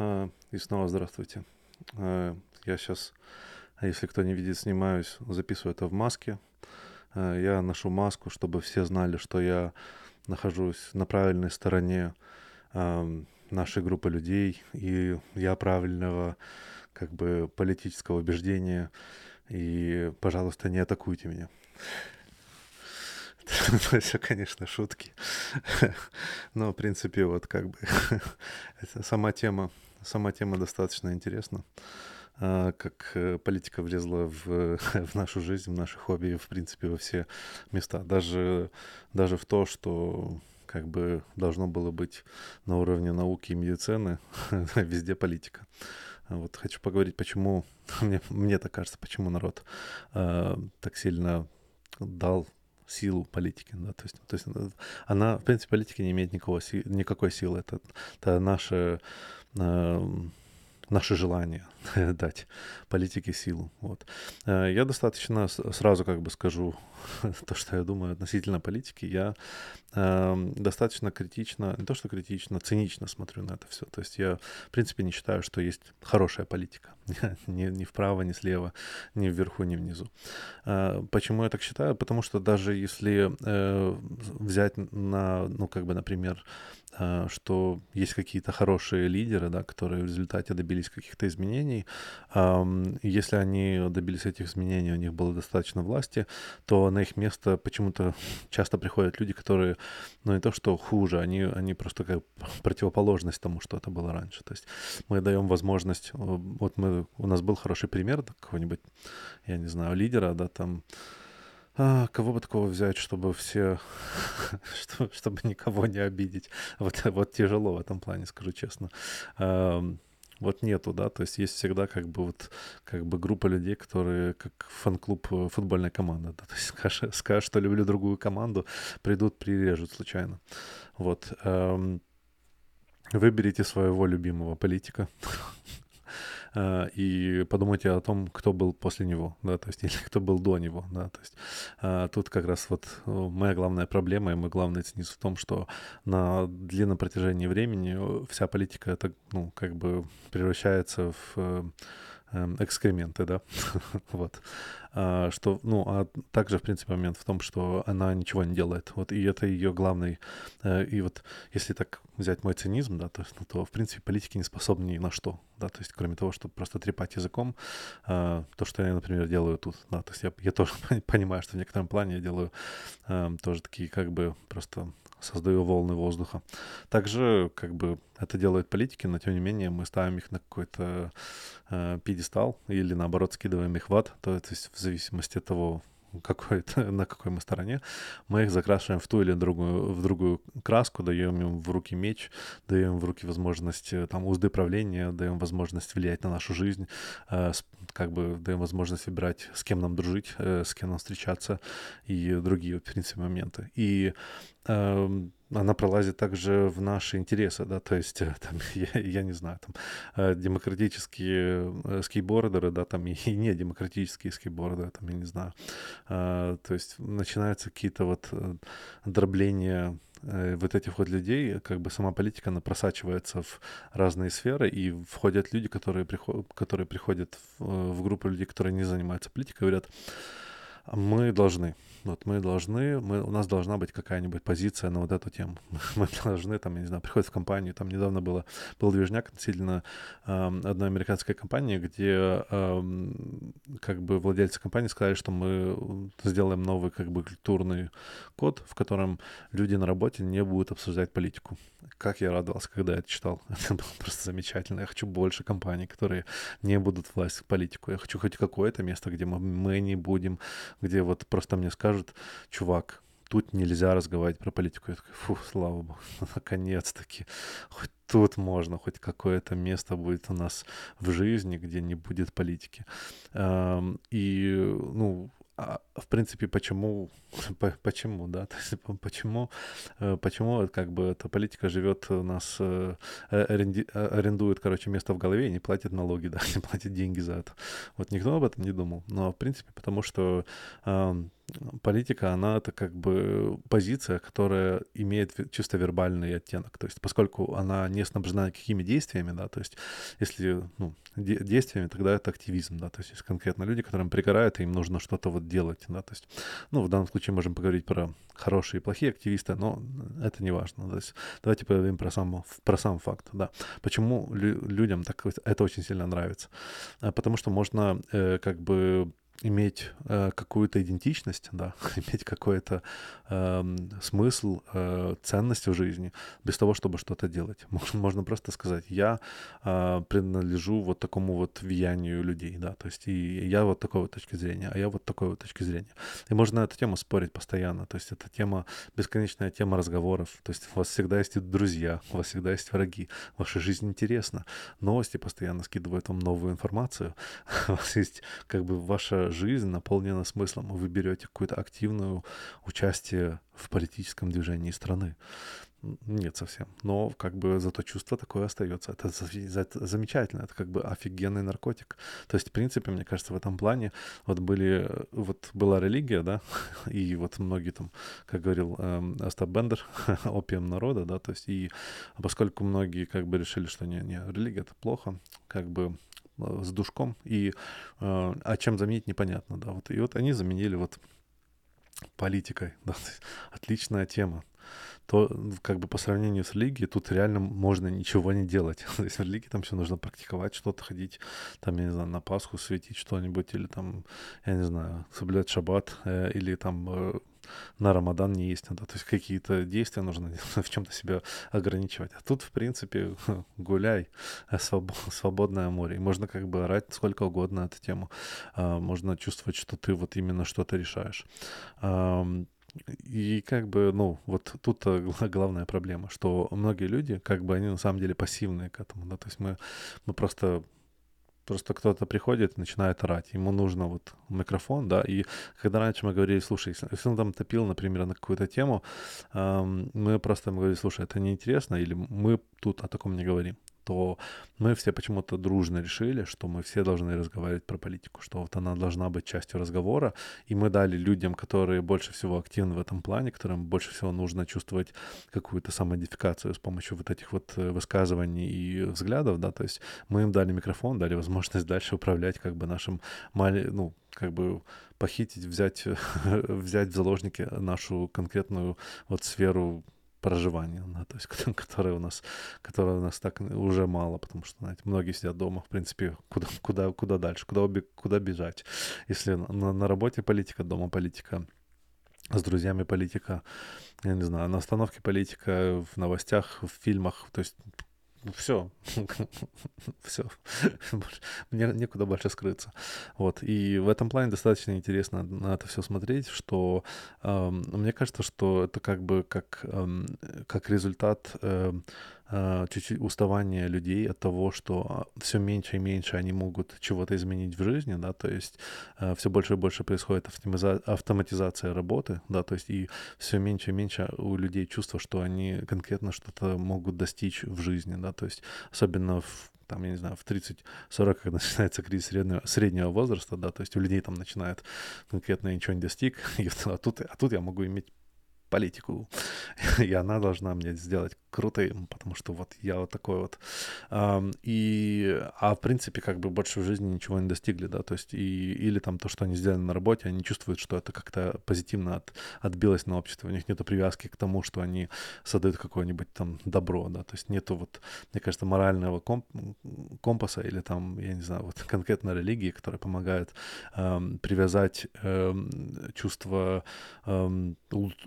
А, и снова здравствуйте. А, я сейчас, если кто не видит, снимаюсь, записываю это в маске. А, я ношу маску, чтобы все знали, что я нахожусь на правильной стороне нашей группы людей, и я правильного как бы политического убеждения, и, пожалуйста, не атакуйте меня. Это все, конечно, шутки. Но, в принципе, вот как бы сама тема, сама тема достаточно интересна. А, как э, политика влезла в, в нашу жизнь, в наши хобби, в принципе, во все места. Даже, даже в то, что как бы должно было быть на уровне науки и медицины, везде политика. Вот хочу поговорить, почему, мне, мне так кажется, почему народ э, так сильно дал силу политики. Да? То, есть, то есть она, в принципе, политика не имеет никакого, никакой силы. Это, это наше, э, наше желание дать политике силу. Вот. Э, я достаточно сразу как бы скажу то, что я думаю относительно политики. Я э, достаточно критично, не то что критично, цинично смотрю на это все. То есть я, в принципе, не считаю, что есть хорошая политика. ни, ни вправо, ни слева, ни вверху, ни внизу. Э, почему я так считаю? Потому что даже если э, взять на, ну, как бы, например, что есть какие-то хорошие лидеры, да, которые в результате добились каких-то изменений, если они добились этих изменений, у них было достаточно власти, то на их место почему-то часто приходят люди, которые, ну не то что хуже, они, они просто как противоположность тому, что это было раньше. То есть мы даем возможность, вот мы, у нас был хороший пример какого-нибудь, я не знаю, лидера, да, там, а, кого бы такого взять, чтобы все, чтобы никого не обидеть? Вот, вот тяжело в этом плане, скажу честно вот нету, да, то есть есть всегда как бы вот как бы группа людей, которые как фан-клуб э, футбольной команды, да, то есть скажешь, скажешь, что люблю другую команду, придут, прирежут случайно, вот. Эм, выберите своего любимого политика, и подумайте о том, кто был после него, да, то есть или кто был до него, да, то есть э, тут как раз вот моя главная проблема и мой главный цинизм в том, что на длинном протяжении времени вся политика это, ну, как бы превращается в Эм, экскременты, да, вот, а, что, ну, а также, в принципе, момент в том, что она ничего не делает, вот, и это ее главный, э, и вот, если так взять мой цинизм, да, то, ну, то, в принципе, политики не способны ни на что, да, то есть, кроме того, чтобы просто трепать языком, а, то, что я, например, делаю тут, да, то есть я, я тоже понимаю, что в некотором плане я делаю эм, тоже такие, как бы, просто создаю волны воздуха. Также, как бы, это делают политики, но тем не менее мы ставим их на какой-то э, пьедестал или наоборот скидываем их в ад, то, то есть в зависимости от того, какой, на какой мы стороне, мы их закрашиваем в ту или другую, в другую краску, даем им в руки меч, даем им в руки возможность э, там узды правления, даем возможность влиять на нашу жизнь, э, как бы даем возможность выбирать, с кем нам дружить, э, с кем нам встречаться и другие, в принципе, моменты. И эм, она пролазит также в наши интересы, да, то есть, э, там, я, я не знаю, там, э, демократические э, скейбордеры, да, там, и, не демократические скейбордеры, там, я не знаю, то есть начинаются какие-то вот дробления вот этих вот людей, как бы сама политика, она просачивается в разные сферы, и входят люди, которые, приход, которые приходят в, в группу людей, которые не занимаются политикой, говорят, мы должны, вот мы должны, мы, у нас должна быть какая-нибудь позиция на вот эту тему. Мы должны, там, я не знаю, приходят в компанию, там недавно было, был движняк относительно э, одной американской компании, где э, как бы владельцы компании сказали, что мы сделаем новый как бы культурный код, в котором люди на работе не будут обсуждать политику. Как я радовался, когда это читал. Это было просто замечательно. Я хочу больше компаний, которые не будут власть в политику. Я хочу хоть какое-то место, где мы, мы не будем, где вот просто мне скажут, скажут, чувак, тут нельзя разговаривать про политику. Я такой, фу, слава богу, наконец-таки. Хоть тут можно, хоть какое-то место будет у нас в жизни, где не будет политики. И, ну, а, в принципе, почему, почему, да, то есть почему, э, почему как бы эта политика живет у нас, э, аренди, арендует, короче, место в голове и не платит налоги, да, не платит деньги за это. Вот никто об этом не думал, но в принципе потому что политика, она это как бы позиция, которая имеет чисто вербальный оттенок. То есть поскольку она не снабжена никакими действиями, да, то есть если ну, де- действиями, тогда это активизм, да, то есть есть конкретно люди, которым пригорают, и им нужно что-то вот делать, да, то есть, ну, в данном случае можем поговорить про хорошие и плохие активисты, но это не важно. То есть давайте поговорим про сам, про сам факт, да. Почему лю- людям так это очень сильно нравится? А потому что можно э, как бы иметь э, какую-то идентичность, да, иметь какой-то э, смысл, э, ценность в жизни, без того, чтобы что-то делать. Можно, можно просто сказать, я э, принадлежу вот такому вот влиянию людей, да, то есть и я вот такой вот точки зрения, а я вот такой вот точки зрения. И можно на эту тему спорить постоянно, то есть это тема, бесконечная тема разговоров, то есть у вас всегда есть друзья, у вас всегда есть враги, ваша жизнь интересна, новости постоянно скидывают вам новую информацию, у вас есть как бы ваша жизнь наполнена смыслом, вы берете какое-то активное участие в политическом движении страны. Нет совсем. Но как бы зато чувство такое остается. Это, замечательно. Это как бы офигенный наркотик. То есть, в принципе, мне кажется, в этом плане вот были, вот была религия, да, и вот многие там, как говорил эм, Остап Бендер, опиум народа, да, то есть, и поскольку многие как бы решили, что не, не, религия это плохо, как бы с душком, и, э, а чем заменить, непонятно, да, вот, и вот они заменили вот политикой, да, отличная тема, то как бы по сравнению с религией тут реально можно ничего не делать. То есть в религии там все нужно практиковать, что-то ходить, там, я не знаю, на Пасху светить что-нибудь, или там, я не знаю, соблюдать шаббат, э, или там э, на Рамадан не есть надо. То есть какие-то действия нужно в чем-то себя ограничивать. А тут, в принципе, гуляй, э, свободное море. И можно как бы орать сколько угодно эту тему. А, можно чувствовать, что ты вот именно что-то решаешь. И как бы, ну, вот тут главная проблема, что многие люди, как бы, они на самом деле пассивные к этому, да, то есть мы, мы просто Просто кто-то приходит и начинает орать. Ему нужно вот микрофон, да, и когда раньше мы говорили, слушай, если он там топил, например, на какую-то тему, эм, мы просто ему говорили, слушай, это неинтересно, или мы тут о таком не говорим то мы все почему-то дружно решили, что мы все должны разговаривать про политику, что вот она должна быть частью разговора, и мы дали людям, которые больше всего активны в этом плане, которым больше всего нужно чувствовать какую-то самоидентификацию с помощью вот этих вот э, высказываний и взглядов, да, то есть мы им дали микрофон, дали возможность дальше управлять как бы нашим, мали, ну, как бы похитить, взять, взять в заложники нашу конкретную вот сферу проживания, да, то есть которые у нас, которые у нас так уже мало, потому что, знаете, многие сидят дома, в принципе, куда, куда, куда дальше, куда, куда бежать. Если на, на работе политика, дома политика, с друзьями политика, я не знаю, на остановке политика, в новостях, в фильмах, то есть все, все, мне некуда больше скрыться. Вот, и в этом плане достаточно интересно на это все смотреть, что э, мне кажется, что это как бы как, э, как результат э, а, чуть-чуть уставание людей от того, что все меньше и меньше они могут чего-то изменить в жизни, да, то есть а, все больше и больше происходит автоматизация работы, да, то есть и все меньше и меньше у людей чувство, что они конкретно что-то могут достичь в жизни, да, то есть особенно в там, я не знаю, в 30-40, когда начинается кризис среднего, среднего возраста, да, то есть у людей там начинает конкретно ничего не достиг, и, а, тут, а тут я могу иметь политику, и она должна мне сделать крутым, потому что вот я вот такой вот. И, а в принципе, как бы больше в жизни ничего не достигли, да, то есть и, или там то, что они сделали на работе, они чувствуют, что это как-то позитивно от, отбилось на общество, у них нет привязки к тому, что они создают какое-нибудь там добро, да, то есть нету вот, мне кажется, морального комп компаса или там, я не знаю, вот конкретно религии, которая помогает эм, привязать эм, чувство эм,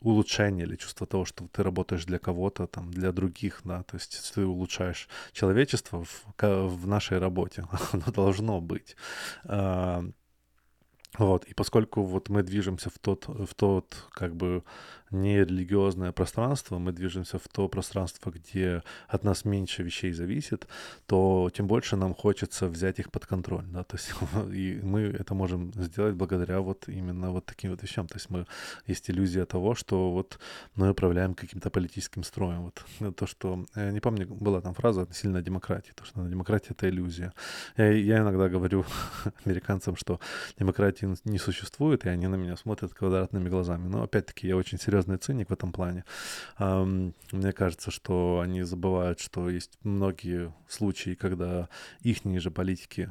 улучшения или чувство того, что ты работаешь для кого-то, там, для других, да, то есть ты улучшаешь человечество в, в нашей работе, оно должно быть. Вот, и поскольку вот мы движемся в тот, в тот, как бы, нерелигиозное пространство, мы движемся в то пространство, где от нас меньше вещей зависит, то тем больше нам хочется взять их под контроль, да, то есть и мы это можем сделать благодаря вот именно вот таким вот вещам, то есть мы, есть иллюзия того, что вот мы управляем каким-то политическим строем, вот то, что, я не помню, была там фраза относительно демократии, то, что демократия — это иллюзия. Я, я иногда говорю американцам, что демократии не существует, и они на меня смотрят квадратными глазами, но опять-таки я очень серьезно серьезный циник в этом плане. Мне кажется, что они забывают, что есть многие случаи, когда их же политики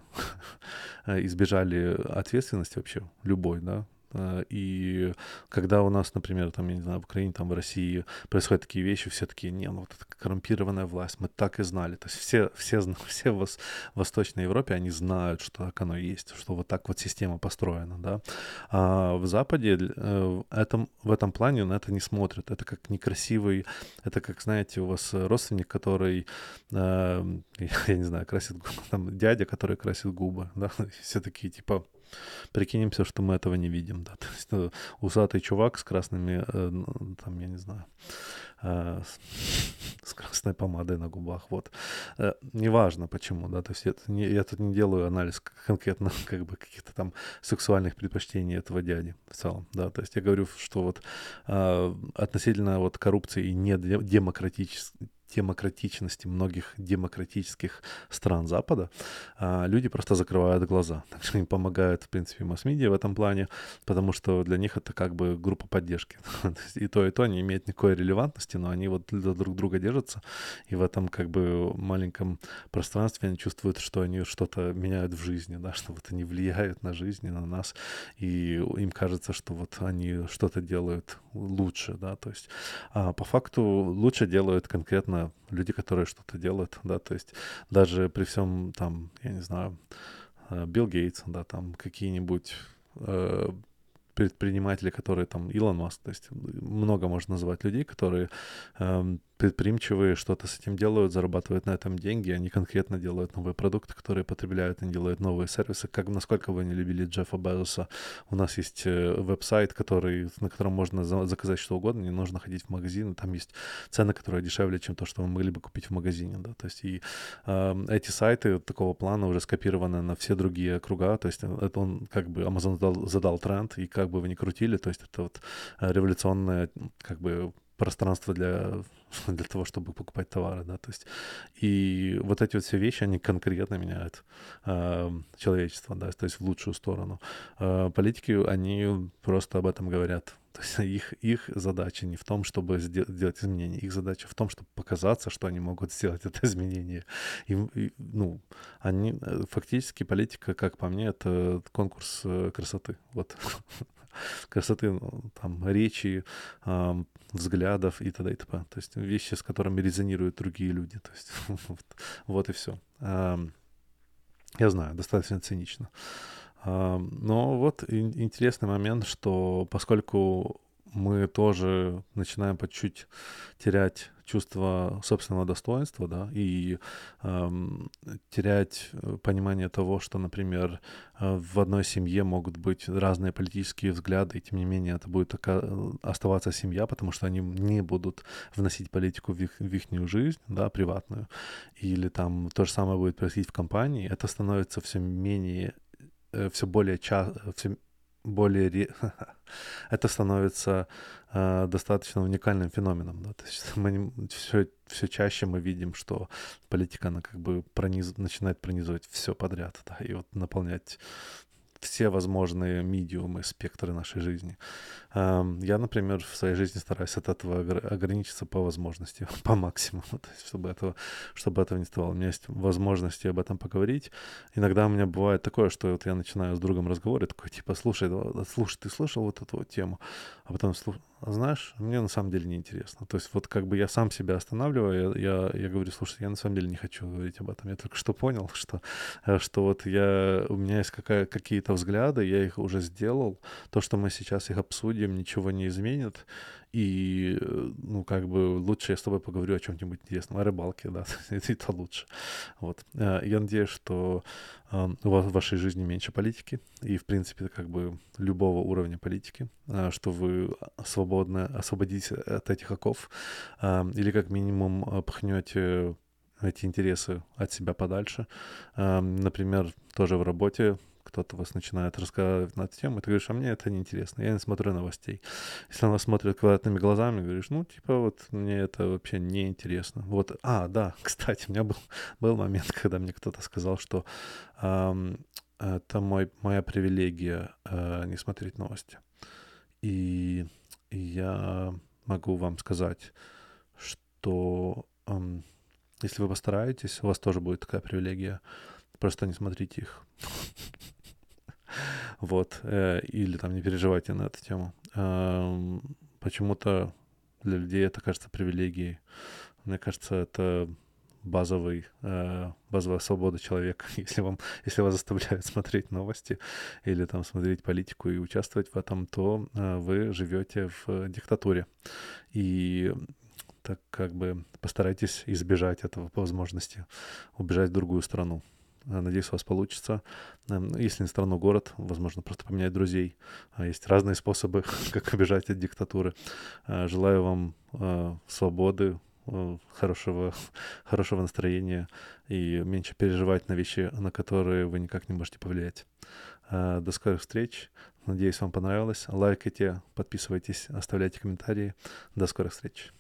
избежали ответственности вообще любой, да, и когда у нас, например, там, я не знаю, в Украине, там, в России происходят такие вещи, все такие, не, ну вот эта коррумпированная власть, мы так и знали. То есть все, все, все в Восточной Европе, они знают, что так оно есть, что вот так вот система построена, да. А в Западе э, этом, в этом плане на это не смотрят. Это как некрасивый, это как, знаете, у вас родственник, который, э, я не знаю, красит, там, дядя, который красит губы, да, все такие, типа, Прикинемся, что мы этого не видим, да. То есть ну, усатый чувак с красными, э, там, я не знаю, э, с, красной помадой на губах, вот. Э, неважно почему, да, то есть это не, я тут не делаю анализ конкретно как бы каких-то там сексуальных предпочтений этого дяди в целом, да, то есть я говорю, что вот э, относительно вот коррупции и недемократической демократичности многих демократических стран Запада, а, люди просто закрывают глаза. Так что им помогают, в принципе, масс-медиа в этом плане, потому что для них это как бы группа поддержки. и то, и то не имеет никакой релевантности, но они вот за друг друга держатся, и в этом как бы маленьком пространстве они чувствуют, что они что-то меняют в жизни, да, что вот они влияют на жизнь на нас, и им кажется, что вот они что-то делают лучше, да, то есть а по факту лучше делают конкретно люди, которые что-то делают, да, то есть даже при всем там, я не знаю, э, Билл Гейтс, да, там какие-нибудь э, предприниматели, которые там Илон Маск, то есть много можно назвать людей, которые э, предприимчивые что-то с этим делают, зарабатывают на этом деньги, они конкретно делают новые продукты, которые потребляют, они делают новые сервисы. Как, насколько вы не любили Джеффа Безоса, у нас есть э, веб-сайт, который, на котором можно за, заказать что угодно, не нужно ходить в магазин, там есть цены, которые дешевле, чем то, что вы могли бы купить в магазине, да, то есть и э, эти сайты такого плана уже скопированы на все другие округа, то есть это он как бы Amazon задал, задал тренд, и как бы вы ни крутили, то есть это вот э, революционная как бы пространство для, для того, чтобы покупать товары, да, то есть и вот эти вот все вещи, они конкретно меняют э, человечество, да, то есть в лучшую сторону. Э, политики, они просто об этом говорят, то есть их, их задача не в том, чтобы сделать изменения, их задача в том, чтобы показаться, что они могут сделать это изменение. И, и, ну, они, э, фактически политика, как по мне, это конкурс э, красоты, вот красоты, ну, там, речи, э, взглядов и т.д. и т.п. То есть вещи, с которыми резонируют другие люди. То есть вот, вот и все. Э, я знаю, достаточно цинично. Э, но вот интересный момент, что поскольку мы тоже начинаем по чуть терять чувство собственного достоинства, да, и эм, терять э, понимание того, что, например, э, в одной семье могут быть разные политические взгляды, и тем не менее это будет ока- оставаться семья, потому что они не будут вносить политику в их, в их жизнь, да, приватную, или там то же самое будет происходить в компании, это становится все менее, э, все более часто, более это становится э, достаточно уникальным феноменом. Да? То есть мы все, все чаще мы видим, что политика, она как бы прониз... начинает пронизывать все подряд, да, и вот наполнять все возможные медиумы, спектры нашей жизни. Я, например, в своей жизни стараюсь от этого ограничиться по возможности, по максимуму, то есть, чтобы, этого, чтобы этого не стало. У меня есть возможности об этом поговорить. Иногда у меня бывает такое, что вот я начинаю с другом разговаривать, такой, типа, слушай, слушай, ты слышал вот эту вот тему? А потом, а знаешь, мне на самом деле неинтересно. То есть вот как бы я сам себя останавливаю, я, я, я говорю, слушай, я на самом деле не хочу говорить об этом. Я только что понял, что, э, что вот я, у меня есть какая, какие-то взгляды, я их уже сделал. То, что мы сейчас их обсудим, ничего не изменит. И, э, ну, как бы лучше я с тобой поговорю о чем-нибудь интересном, о рыбалке, да, это, лучше. Вот. Э, я надеюсь, что у вас в вашей жизни меньше политики, и, в принципе, как бы любого уровня политики, что вы свободно освободитесь от этих оков, или как минимум пахнете эти интересы от себя подальше. Например, тоже в работе кто-то вас начинает рассказывать на эту тему, и ты говоришь, а мне это неинтересно, я не смотрю новостей. Если он вас смотрит квадратными глазами, говоришь, ну, типа, вот мне это вообще не интересно. Вот, а, да, кстати, у меня был, был момент, когда мне кто-то сказал, что эм, это мой, моя привилегия э, не смотреть новости. И, и я могу вам сказать, что эм, если вы постараетесь, у вас тоже будет такая привилегия. Просто не смотрите их. Вот. Э, или там не переживайте на эту тему. Почему-то для людей это кажется привилегией. Мне кажется, это базовый, э, базовая свобода человека. Если, вам, если вас заставляют смотреть новости или там смотреть политику и участвовать в этом, то э, вы живете в диктатуре. И так как бы постарайтесь избежать этого по возможности, убежать в другую страну. Э, надеюсь, у вас получится. Эм, если не страну, город, возможно, просто поменять друзей. А есть разные способы, как убежать от диктатуры. Э, желаю вам э, свободы, хорошего, хорошего настроения и меньше переживать на вещи, на которые вы никак не можете повлиять. До скорых встреч. Надеюсь, вам понравилось. Лайкайте, подписывайтесь, оставляйте комментарии. До скорых встреч.